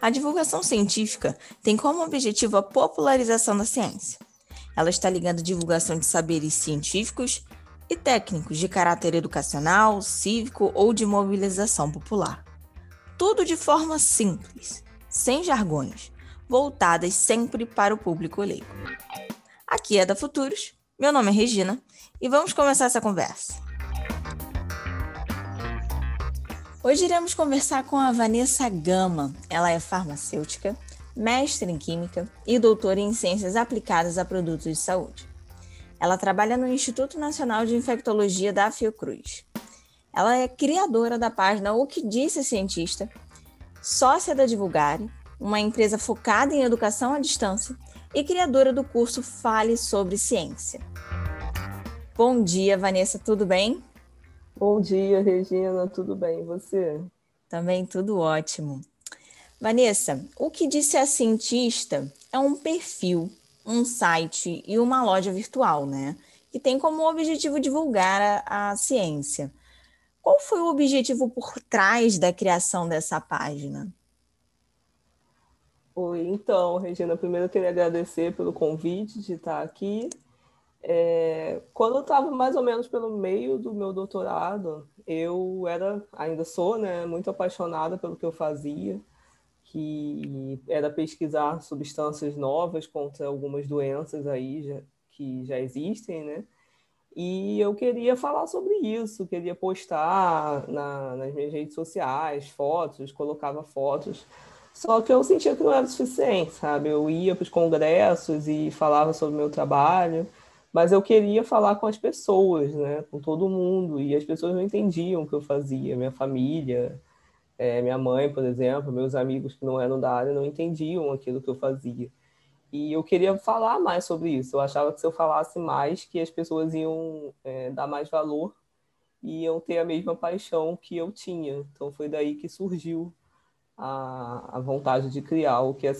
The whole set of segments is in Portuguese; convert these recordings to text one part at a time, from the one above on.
A divulgação científica tem como objetivo a popularização da ciência. Ela está ligando a divulgação de saberes científicos e técnicos de caráter educacional, cívico ou de mobilização popular. Tudo de forma simples, sem jargões, voltadas sempre para o público leigo. Aqui é da Futuros, meu nome é Regina e vamos começar essa conversa. Hoje iremos conversar com a Vanessa Gama. Ela é farmacêutica, mestre em Química e doutora em Ciências Aplicadas a Produtos de Saúde. Ela trabalha no Instituto Nacional de Infectologia da Fiocruz. Ela é criadora da página O que Disse Cientista, sócia da Divulgare, uma empresa focada em educação à distância, e criadora do curso Fale sobre Ciência. Bom dia, Vanessa, tudo bem? Bom dia, Regina, tudo bem? E você? Também tudo ótimo. Vanessa, o que disse a cientista é um perfil, um site e uma loja virtual, né? Que tem como objetivo divulgar a, a ciência. Qual foi o objetivo por trás da criação dessa página? Oi, então, Regina, primeiro eu queria agradecer pelo convite de estar aqui é, quando eu estava mais ou menos pelo meio do meu doutorado, eu era, ainda sou, né, muito apaixonada pelo que eu fazia, que era pesquisar substâncias novas contra algumas doenças aí já, que já existem, né? E eu queria falar sobre isso, queria postar na, nas minhas redes sociais fotos, colocava fotos. Só que eu sentia que não era suficiente, sabe? Eu ia para os congressos e falava sobre o meu trabalho, mas eu queria falar com as pessoas, né, com todo mundo, e as pessoas não entendiam o que eu fazia, minha família, é, minha mãe, por exemplo, meus amigos que não eram da área não entendiam aquilo que eu fazia. E eu queria falar mais sobre isso. Eu achava que se eu falasse mais, que as pessoas iam é, dar mais valor e iam ter a mesma paixão que eu tinha. Então foi daí que surgiu a, a vontade de criar o que a,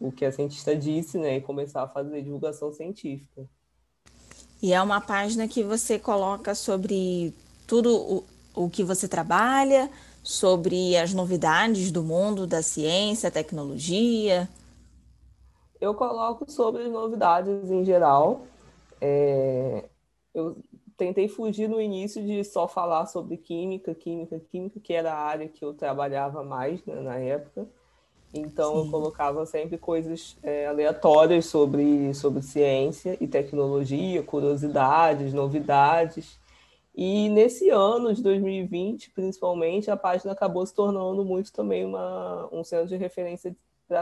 o que a cientista disse, né, e começar a fazer divulgação científica. E é uma página que você coloca sobre tudo o, o que você trabalha, sobre as novidades do mundo da ciência, tecnologia. Eu coloco sobre novidades em geral. É, eu tentei fugir no início de só falar sobre química, química, química, que era a área que eu trabalhava mais né, na época. Então Sim. eu colocava sempre coisas é, aleatórias sobre, sobre ciência e tecnologia, curiosidades, novidades. E nesse ano de 2020, principalmente, a página acabou se tornando muito também uma, um centro de referência de,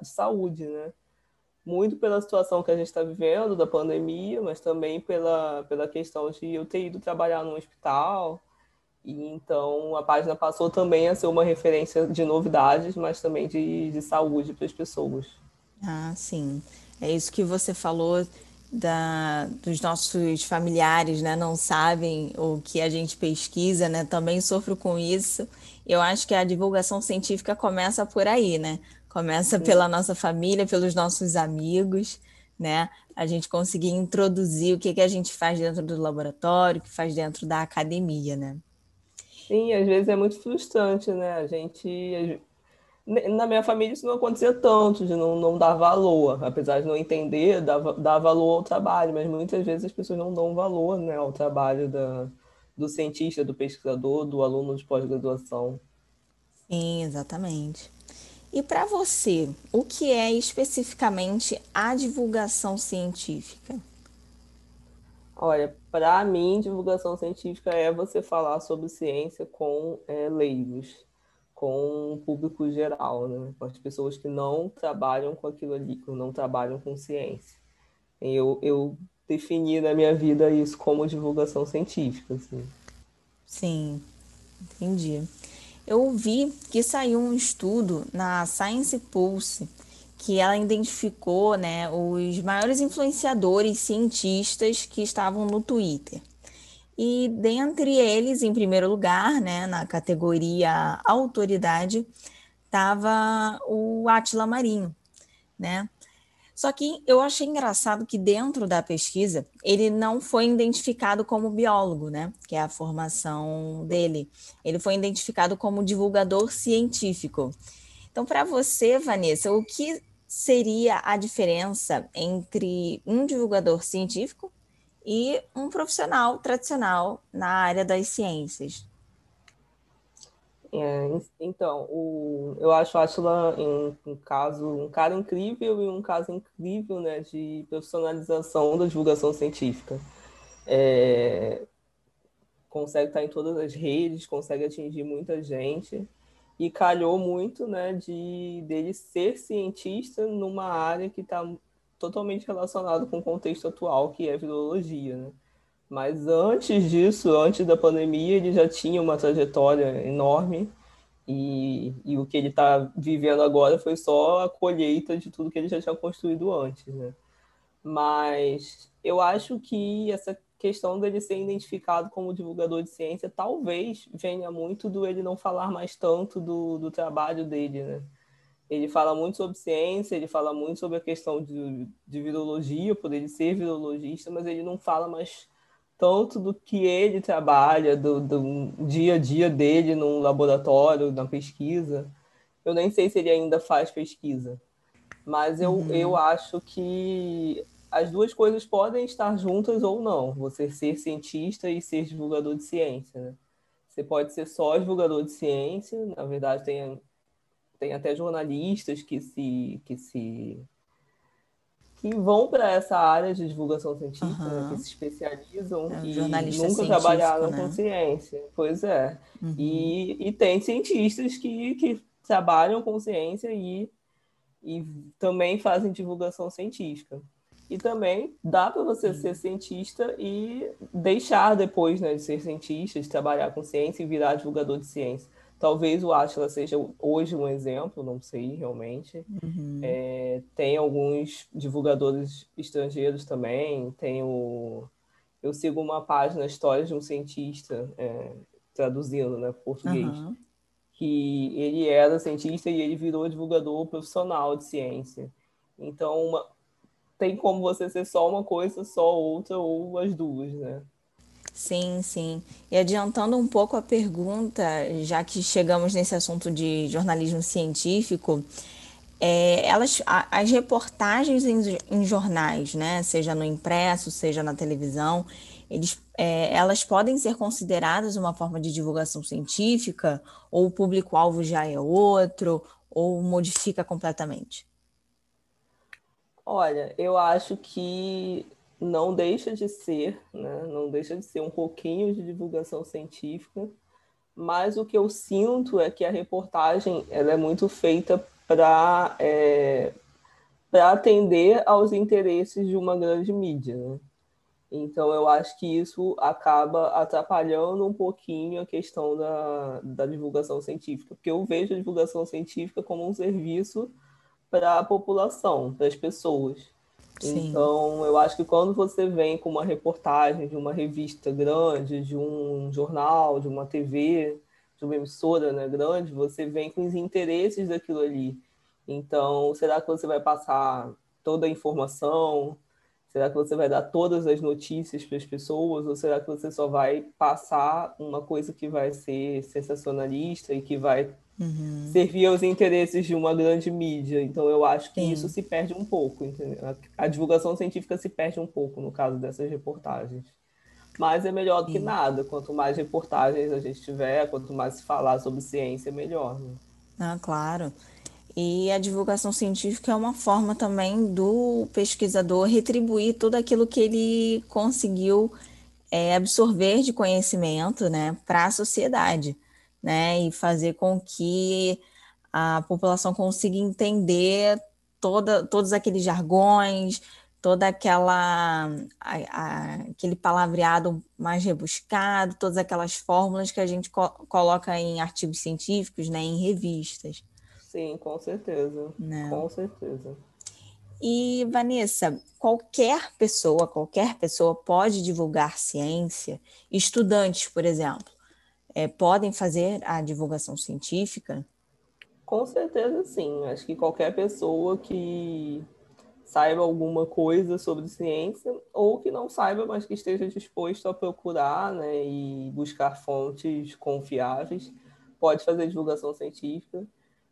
de saúde, né? Muito pela situação que a gente está vivendo, da pandemia, mas também pela, pela questão de eu ter ido trabalhar num hospital, e então a página passou também a ser uma referência de novidades, mas também de, de saúde para as pessoas. Ah, sim. É isso que você falou da, dos nossos familiares, né? Não sabem o que a gente pesquisa, né? Também sofro com isso. Eu acho que a divulgação científica começa por aí, né? Começa sim. pela nossa família, pelos nossos amigos, né? A gente conseguir introduzir o que, que a gente faz dentro do laboratório, o que faz dentro da academia, né? Sim, às vezes é muito frustrante, né? A gente. Na minha família isso não acontecia tanto, de não, não dar valor, apesar de não entender, dar, dar valor ao trabalho, mas muitas vezes as pessoas não dão valor né, ao trabalho da, do cientista, do pesquisador, do aluno de pós-graduação. Sim, exatamente. E para você, o que é especificamente a divulgação científica? Olha, para mim, divulgação científica é você falar sobre ciência com é, leigos, com o público geral, né? com as pessoas que não trabalham com aquilo ali, que não trabalham com ciência. Eu, eu defini na minha vida isso como divulgação científica. Assim. Sim, entendi. Eu vi que saiu um estudo na Science Pulse que ela identificou né, os maiores influenciadores cientistas que estavam no Twitter. E dentre eles, em primeiro lugar, né, na categoria autoridade, estava o Atila Marinho, né? Só que eu achei engraçado que dentro da pesquisa ele não foi identificado como biólogo, né? Que é a formação dele. Ele foi identificado como divulgador científico. Então, para você, Vanessa, o que seria a diferença entre um divulgador científico e um profissional tradicional na área das ciências? É, então, o, eu acho Atila um, um, caso, um cara incrível e um caso incrível né, de profissionalização da divulgação científica. É, consegue estar em todas as redes, consegue atingir muita gente e calhou muito né, de dele ser cientista numa área que está totalmente relacionada com o contexto atual, que é virologia. Né? Mas antes disso, antes da pandemia, ele já tinha uma trajetória enorme e, e o que ele está vivendo agora foi só a colheita de tudo que ele já tinha construído antes, né? Mas eu acho que essa questão dele ser identificado como divulgador de ciência talvez venha muito do ele não falar mais tanto do, do trabalho dele, né? Ele fala muito sobre ciência, ele fala muito sobre a questão de, de virologia, por ele ser virologista, mas ele não fala mais tanto do que ele trabalha, do, do dia a dia dele no laboratório, na pesquisa. Eu nem sei se ele ainda faz pesquisa, mas eu, uhum. eu acho que as duas coisas podem estar juntas ou não. Você ser cientista e ser divulgador de ciência. Né? Você pode ser só divulgador de ciência, na verdade, tem, tem até jornalistas que se, que se que vão para essa área de divulgação científica, uhum. né, que se especializam é, e nunca trabalharam né? com ciência. Pois é. Uhum. E, e tem cientistas que, que trabalham com ciência e, e também fazem divulgação científica. E também dá para você uhum. ser cientista e deixar depois né, de ser cientista, de trabalhar com ciência e virar divulgador de ciência. Talvez o Atlas seja hoje um exemplo, não sei realmente. Uhum. É, tem alguns divulgadores estrangeiros também. Tem o... Eu sigo uma página História de um Cientista, é, traduzindo né, português, uhum. que ele era cientista e ele virou divulgador profissional de ciência. Então, uma... tem como você ser só uma coisa, só outra, ou as duas, né? Sim, sim. E adiantando um pouco a pergunta, já que chegamos nesse assunto de jornalismo científico, é, elas, a, as reportagens em, em, jornais, né, seja no impresso, seja na televisão, eles, é, elas podem ser consideradas uma forma de divulgação científica, ou o público-alvo já é outro, ou modifica completamente? Olha, eu acho que não deixa de ser, né? não deixa de ser um pouquinho de divulgação científica, mas o que eu sinto é que a reportagem ela é muito feita para é, para atender aos interesses de uma grande mídia. Né? Então, eu acho que isso acaba atrapalhando um pouquinho a questão da, da divulgação científica, porque eu vejo a divulgação científica como um serviço para a população, para as pessoas. Sim. Então, eu acho que quando você vem com uma reportagem de uma revista grande, de um jornal, de uma TV, de uma emissora né, grande, você vem com os interesses daquilo ali. Então, será que você vai passar toda a informação? Será que você vai dar todas as notícias para as pessoas? Ou será que você só vai passar uma coisa que vai ser sensacionalista e que vai uhum. servir aos interesses de uma grande mídia. Então eu acho que Sim. isso se perde um pouco, entendeu? A, a, divulgação científica se perde um pouco no caso dessas reportagens. Mas é melhor do Sim. que nada. Quanto mais reportagens a gente tiver, quanto mais se falar sobre ciência, melhor. Né? Ah, claro. E a divulgação científica é uma forma também do pesquisador retribuir tudo aquilo que ele conseguiu é, absorver de conhecimento né, para a sociedade né, e fazer com que a população consiga entender toda, todos aqueles jargões, toda aquela a, a, aquele palavreado mais rebuscado, todas aquelas fórmulas que a gente co coloca em artigos científicos, né, em revistas. Sim, com certeza. Né? Com certeza. E Vanessa, qualquer pessoa, qualquer pessoa pode divulgar ciência, estudantes, por exemplo é, podem fazer a divulgação científica? Com certeza, sim. Acho que qualquer pessoa que saiba alguma coisa sobre ciência ou que não saiba, mas que esteja disposto a procurar né, e buscar fontes confiáveis, pode fazer divulgação científica.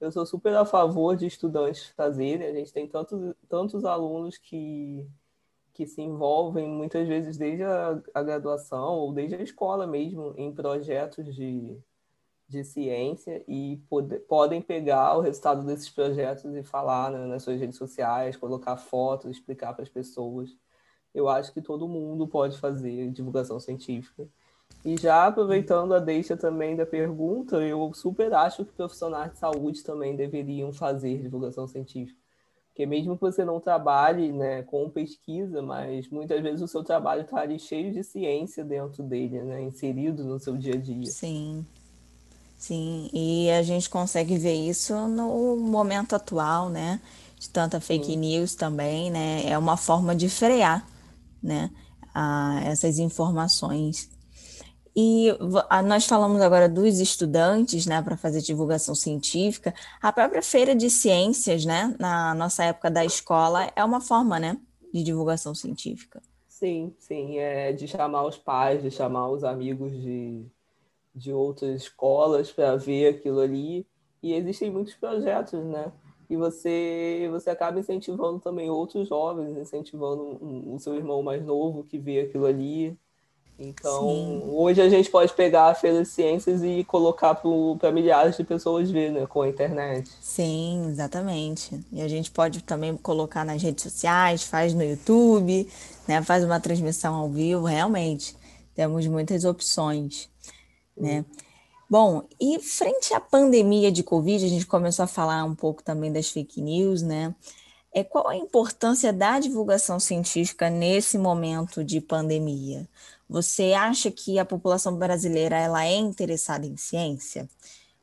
eu sou super a favor de estudantes fazerem. A gente tem tantos, tantos alunos que, que se envolvem, muitas vezes desde a, a graduação ou desde a escola mesmo, em projetos de, de ciência e pode, podem pegar o resultado desses projetos e falar né, nas suas redes sociais, colocar fotos, explicar para as pessoas. Eu acho que todo mundo pode fazer divulgação científica. E já aproveitando a deixa também da pergunta, eu super acho que profissionais de saúde também deveriam fazer divulgação científica. Porque mesmo que você não trabalhe né, com pesquisa, mas muitas vezes o seu trabalho está ali cheio de ciência dentro dele, né, inserido no seu dia a dia. Sim, sim. E a gente consegue ver isso no momento atual, né? De tanta fake sim. news também, né? É uma forma de frear, né? A, essas informações e nós falamos agora dos estudantes, né, para fazer divulgação científica. A própria feira de ciências, né, na nossa época da escola, é uma forma, né, de divulgação científica. Sim, sim, é de chamar os pais, de chamar os amigos de, de outras escolas para ver aquilo ali. E existem muitos projetos, né? E você, você acaba incentivando também outros jovens, incentivando o seu irmão mais novo que vê aquilo ali. Então, Sim. hoje a gente pode pegar a Feira de Ciências e colocar para milhares de pessoas ver, né, com a internet. Sim, exatamente. E a gente pode também colocar nas redes sociais, faz no YouTube, né, faz uma transmissão ao vivo, realmente. Temos muitas opções, né? Bom, e frente à pandemia de Covid, a gente começou a falar um pouco também das fake news, né? É, qual a importância da divulgação científica nesse momento de pandemia? Você acha que a população brasileira ela é interessada em ciência?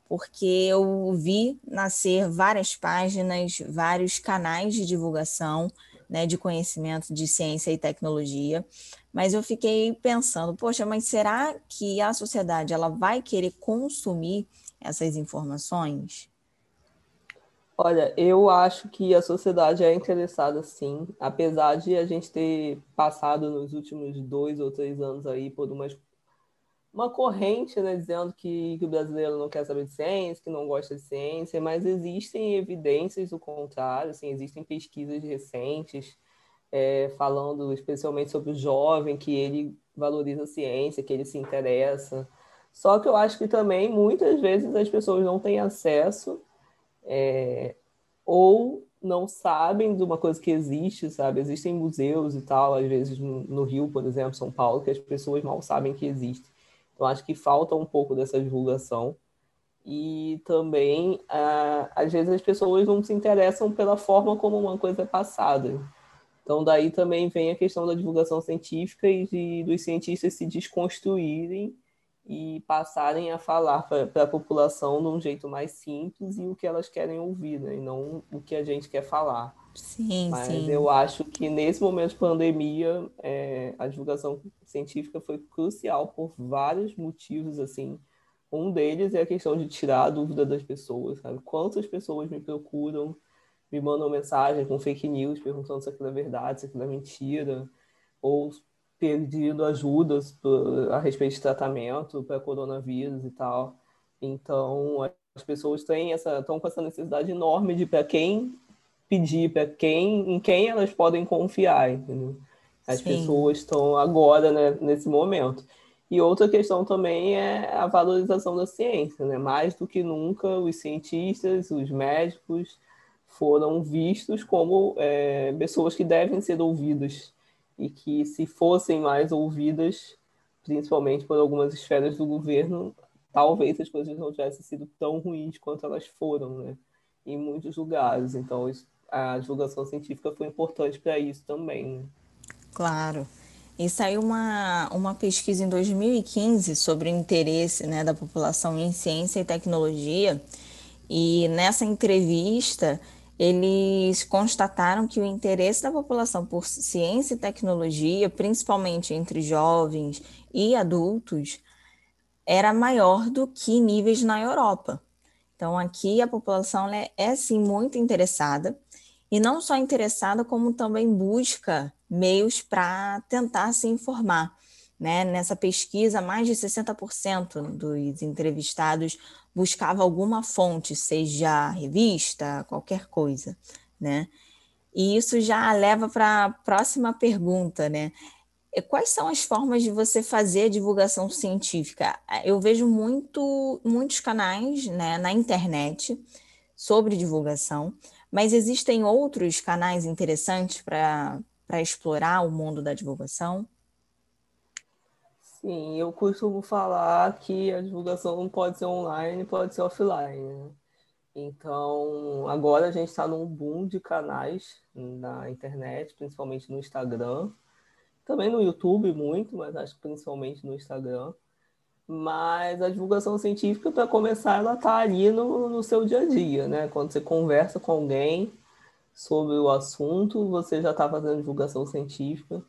Porque eu vi nascer várias páginas, vários canais de divulgação né, de conhecimento de ciência e tecnologia, mas eu fiquei pensando, poxa, mas será que a sociedade ela vai querer consumir essas informações? Olha, eu acho que a sociedade é interessada sim, apesar de a gente ter passado nos últimos dois ou três anos aí por uma, uma corrente, né, dizendo que, que o brasileiro não quer saber de ciência, que não gosta de ciência, mas existem evidências do contrário, assim, existem pesquisas recentes é, falando especialmente sobre o jovem, que ele valoriza a ciência, que ele se interessa. Só que eu acho que também muitas vezes as pessoas não têm acesso é, ou não sabem de uma coisa que existe, sabe? Existem museus e tal, às vezes no, Rio, por exemplo, São Paulo, que as pessoas mal sabem que existe. Então, acho que falta um pouco dessa divulgação. E também, ah, às vezes, as pessoas não se interessam pela forma como uma coisa é passada. Então, daí também vem a questão da divulgação científica e de, dos cientistas se desconstruírem e passarem a falar para a população de um jeito mais simples e o que elas querem ouvir, né? e não o que a gente quer falar. Sim, Mas sim. eu acho que nesse momento de pandemia, é, a divulgação científica foi crucial por vários motivos, assim. Um deles é a questão de tirar a dúvida das pessoas, sabe? Quantas pessoas me procuram, me mandam mensagem com fake news, perguntando se aquilo é verdade, se aquilo é mentira, ou pedindo ajudas a respeito de tratamento para coronavírus e tal. Então, as pessoas têm essa, estão com essa necessidade enorme de para quem pedir, para quem, em quem elas podem confiar, entendeu? As Sim. pessoas estão agora né, nesse momento. E outra questão também é a valorização da ciência, né? Mais do que nunca, os cientistas, os médicos foram vistos como é, pessoas que devem ser ouvidas e que se fossem mais ouvidas, principalmente por algumas esferas do governo, talvez as coisas não tivessem sido tão ruins quanto elas foram, né? Em muitos lugares. Então, a divulgação científica foi importante para isso também, né? Claro. E saiu uma, uma pesquisa em 2015 sobre o interesse né, da população em ciência e tecnologia. E nessa entrevista, eles constataram que o interesse da população por ciência e tecnologia, principalmente entre jovens e adultos, era maior do que níveis na Europa. Então, aqui a população é, é sim muito interessada, e não só interessada, como também busca meios para tentar se informar. Né? Nessa pesquisa, mais de 60% dos entrevistados buscava alguma fonte, seja revista, qualquer coisa, né? E isso já leva para a próxima pergunta, né? Quais são as formas de você fazer a divulgação científica? Eu vejo muito, muitos canais né, na internet sobre divulgação, mas existem outros canais interessantes para explorar o mundo da divulgação? Sim, eu costumo falar que a divulgação pode ser online, pode ser offline. Né? Então, agora a gente está num boom de canais na internet, principalmente no Instagram, também no YouTube muito, mas acho que principalmente no Instagram. Mas a divulgação científica, para começar, ela está ali no, no seu dia a dia, né? Quando você conversa com alguém sobre o assunto, você já está fazendo divulgação científica.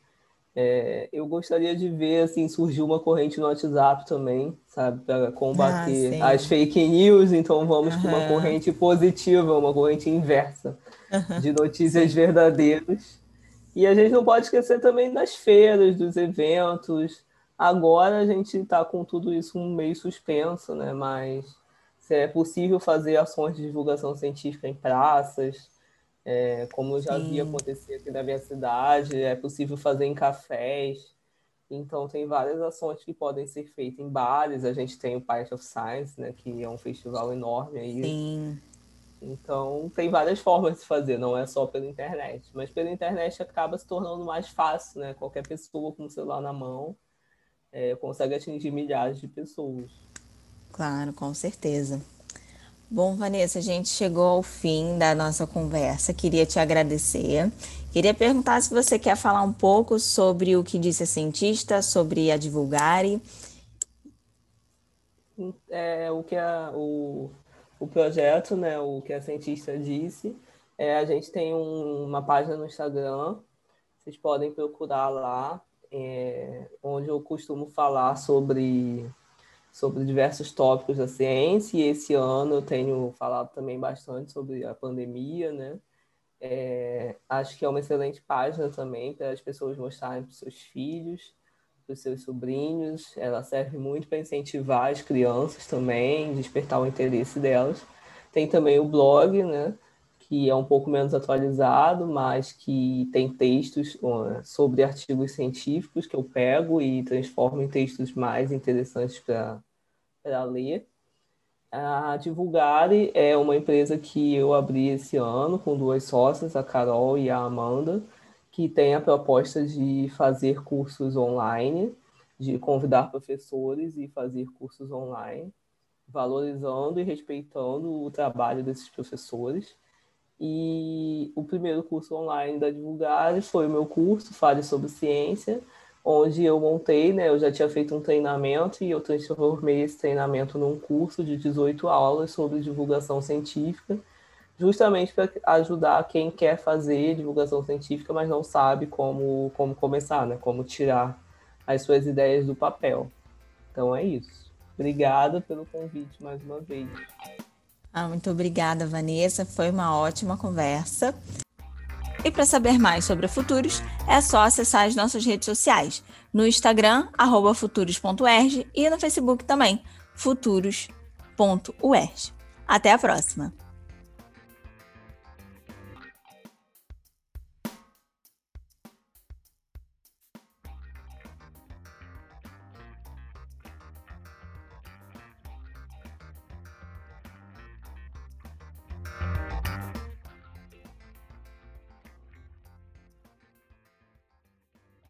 É, eu gostaria de ver assim surgir uma corrente no WhatsApp também, sabe, para combater ah, as fake news. Então vamos uhum. com uma corrente positiva, uma corrente inversa uhum. de notícias sim. verdadeiras. E a gente não pode esquecer também das feiras, dos eventos. Agora a gente está com tudo isso meio suspenso, né? Mas se é possível fazer ações de divulgação científica em praças, é, como eu já Sim. vi acontecer aqui na minha cidade, é possível fazer em cafés. Então, tem várias ações que podem ser feitas em bares. A gente tem o Party of Science, né, que é um festival enorme aí. Sim. Então, tem várias formas de fazer, não é só pela internet. Mas pela internet acaba se tornando mais fácil, né? Qualquer pessoa com o celular na mão é, consegue atingir milhares de pessoas. Claro, com certeza. Bom, Vanessa, a gente chegou ao fim da nossa conversa. Queria te agradecer. Queria perguntar se você quer falar um pouco sobre o que disse a cientista, sobre a Divulgare. É, o que a, o, o projeto, né, o que a cientista disse, é, a gente tem um, uma página no Instagram, vocês podem procurar lá, é, onde eu costumo falar sobre sobre diversos tópicos da ciência, e esse ano eu tenho falado também bastante sobre a pandemia, né? É, acho que é uma excelente página também para as pessoas mostrarem para os seus filhos, para os seus sobrinhos. Ela serve muito para incentivar as crianças também, despertar o interesse delas. Tem também o blog, né? Que é um pouco menos atualizado, mas que tem textos sobre artigos científicos que eu pego e transformo em textos mais interessantes para ler. A Divulgare é uma empresa que eu abri esse ano com duas sócias, a Carol e a Amanda, que tem a proposta de fazer cursos online, de convidar professores e fazer cursos online, valorizando e respeitando o trabalho desses professores. E o primeiro curso online da Divulgare foi o meu curso, Fale sobre Ciência, onde eu montei, né, eu já tinha feito um treinamento e eu transformei esse treinamento num curso de 18 aulas sobre divulgação científica, justamente para ajudar quem quer fazer divulgação científica, mas não sabe como, como começar, né, como tirar as suas ideias do papel. Então é isso. Obrigada pelo convite mais uma vez. Ah, muito obrigada, Vanessa. Foi uma ótima conversa. E para saber mais sobre Futuros, é só acessar as nossas redes sociais. No Instagram, futuros.erg e no Facebook também, futuros.uerg. Até a próxima!